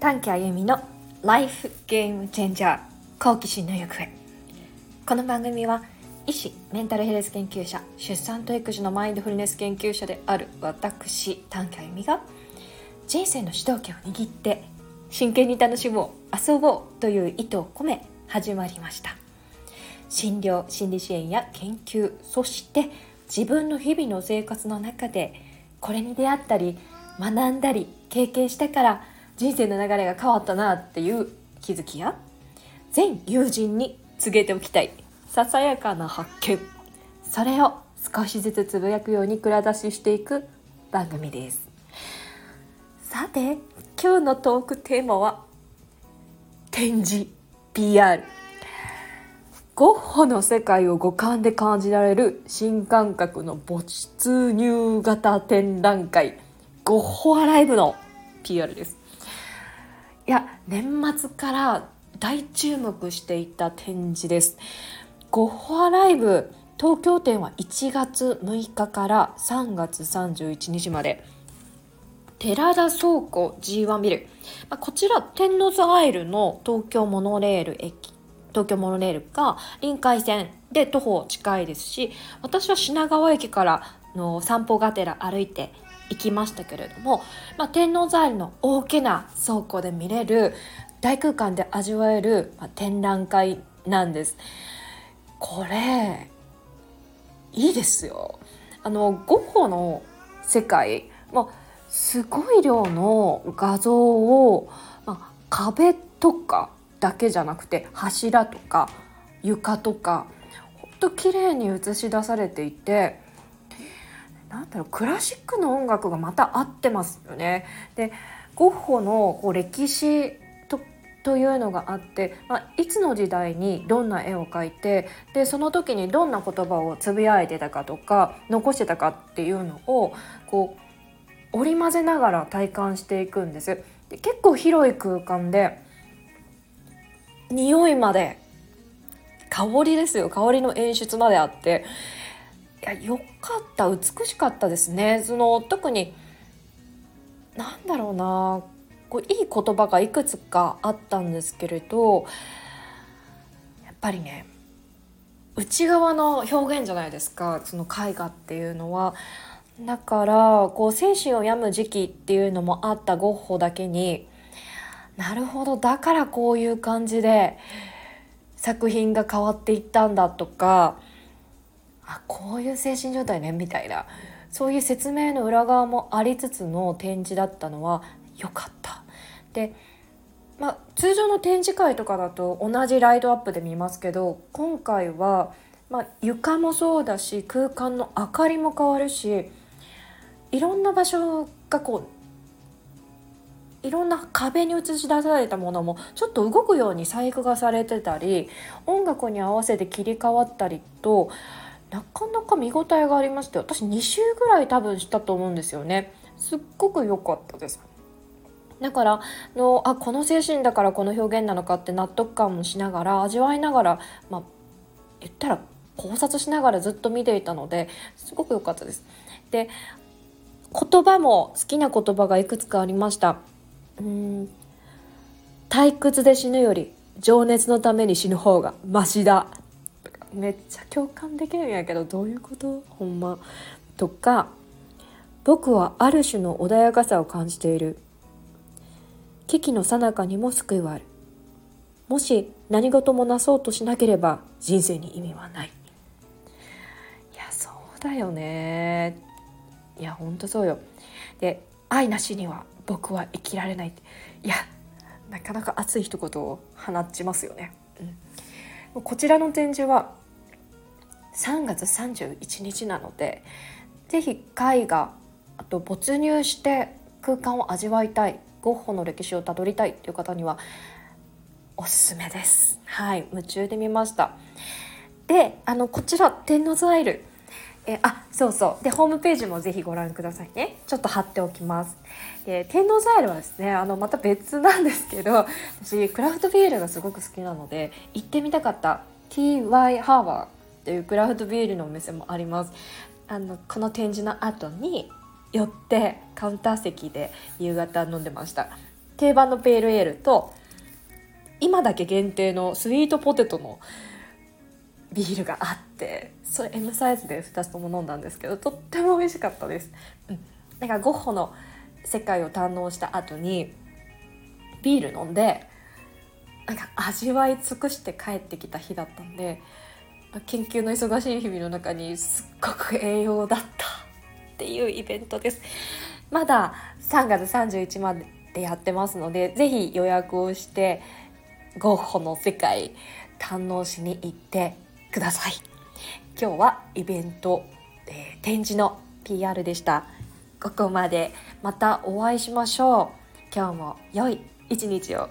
短期あゆみのライフゲームチェンジャー好奇心の行方。この番組は医師メンタルヘルス研究者出産と育児のマインドフルネス研究者である私短期あゆみが人生の主導権を握って真剣に楽しもう遊ぼうという意図を込め始まりました。診療心理支援や研究そして自分の日々の生活の中でこれに出会ったり学んだり経験したから人生の流れが変わったなっていう気づきや全友人に告げておきたいささやかな発見。それを少しずつつぶやくように蔵出ししていく番組です。さて今日のトークテーマは展示 PR ゴッホの世界を五感で感じられる新感覚の没入型展覧会ゴッホアライブの PR です。いや年末から大注目していた展示です。ゴッホアライブ東京店は1月6日から3月31日まで。寺田倉庫 G1 ビル、まあ、こちら天王洲アイルの東京モノレール駅東京モノレールが臨海線で徒歩近いですし私は品川駅からの散歩がてら歩いて行きましたけれども、まあ、天王ザイルの大きな倉庫で見れる大空間で味わえる、まあ、展覧会なんです。これいいですよ。あのゴッホの世界、まあ、すごい量の画像を、まあ、壁とかだけじゃなくて柱とか床とかほんと綺麗に映し出されていてなんだろうクラシックの音楽がまた合ってますよね。でゴッホのこう歴史とというのがあって、まあ、いつの時代にどんな絵を描いてでその時にどんな言葉をつぶやいてたかとか残してたかっていうのをこう織り交ぜながら体感していくんです。で結構広い空間で匂いまで香りですよ香りの演出まであってやよかった美しかったですね。その特になんだろうな。こういい言葉がいくつかあったんですけれどやっぱりね内側の表現じゃないですか。その絵画っていうのは。だからこう精神を病む時期っていうのもあったゴッホだけになるほどだからこういう感じで作品が変わっていったんだとかあこういう精神状態ねみたいなそういう説明の裏側もありつつの展示だったのは良かった。でまあ、通常の展示会とかだと同じライトアップで見ますけど今回は、まあ、床もそうだし空間の明かりも変わるしいろんな場所がこういろんな壁に映し出されたものもちょっと動くように細工がされてたり音楽に合わせて切り替わったりとなかなか見応えがありまして私2週ぐらい多分したと思うんですよねすっごく良かったですだからのあこの精神だからこの表現なのかって納得感もしながら味わいながらまあ言ったら考察しながらずっと見ていたのですごく良かったです。で言葉も好きな言葉がいくつかありました。うん退屈で死ぬより情熱のために死ぬ方がマシだめっちゃ共感できるんやけどどういうこと？ほんま。とか僕はある種の穏やかさを感じている。危機の最中にも救いはある。もし何事もなそうとしなければ人生に意味はない。いやそうだよね。いやほんとそうよ。で愛なしには僕は生きられない。いやなかなか熱い一言を放ちますよね、うん、こちらの展示は3月31日なので是非絵画あと没入して空間を味わいたいゴッホの歴史をたどりたいという方にはおすすめです。はい夢中で見ました。であのこちら天王洲アイル。えあそうそう。でホームページもぜひご覧くださいね。ちょっと貼っておきます。で天王洲アイルはですねあのまた別なんですけど私クラフトビールがすごく好きなので行ってみたかった。TY ハーバー。っていうクラフトビールのお店もあります。あのこの展示の後に寄ってカウンター席で夕方飲んでました。定番のペールエールと今だけ限定のスイートポテトのビールがあってそれ M サイズで2つとも飲んだんですけどとっても美味しかったです。うん、だからゴッホの世界を堪能した後にビール飲んでなんか味わい尽くして帰ってきた日だったんで研究の忙しい日々の中にすっごく栄養だったっていうイベントですまだ3月31までやってますので是非予約をしてゴッホの世界堪能しに行ってください。今日はイベント、えー、展示の PR でした。ここまで。またお会いしましょう。今日も良い一日を。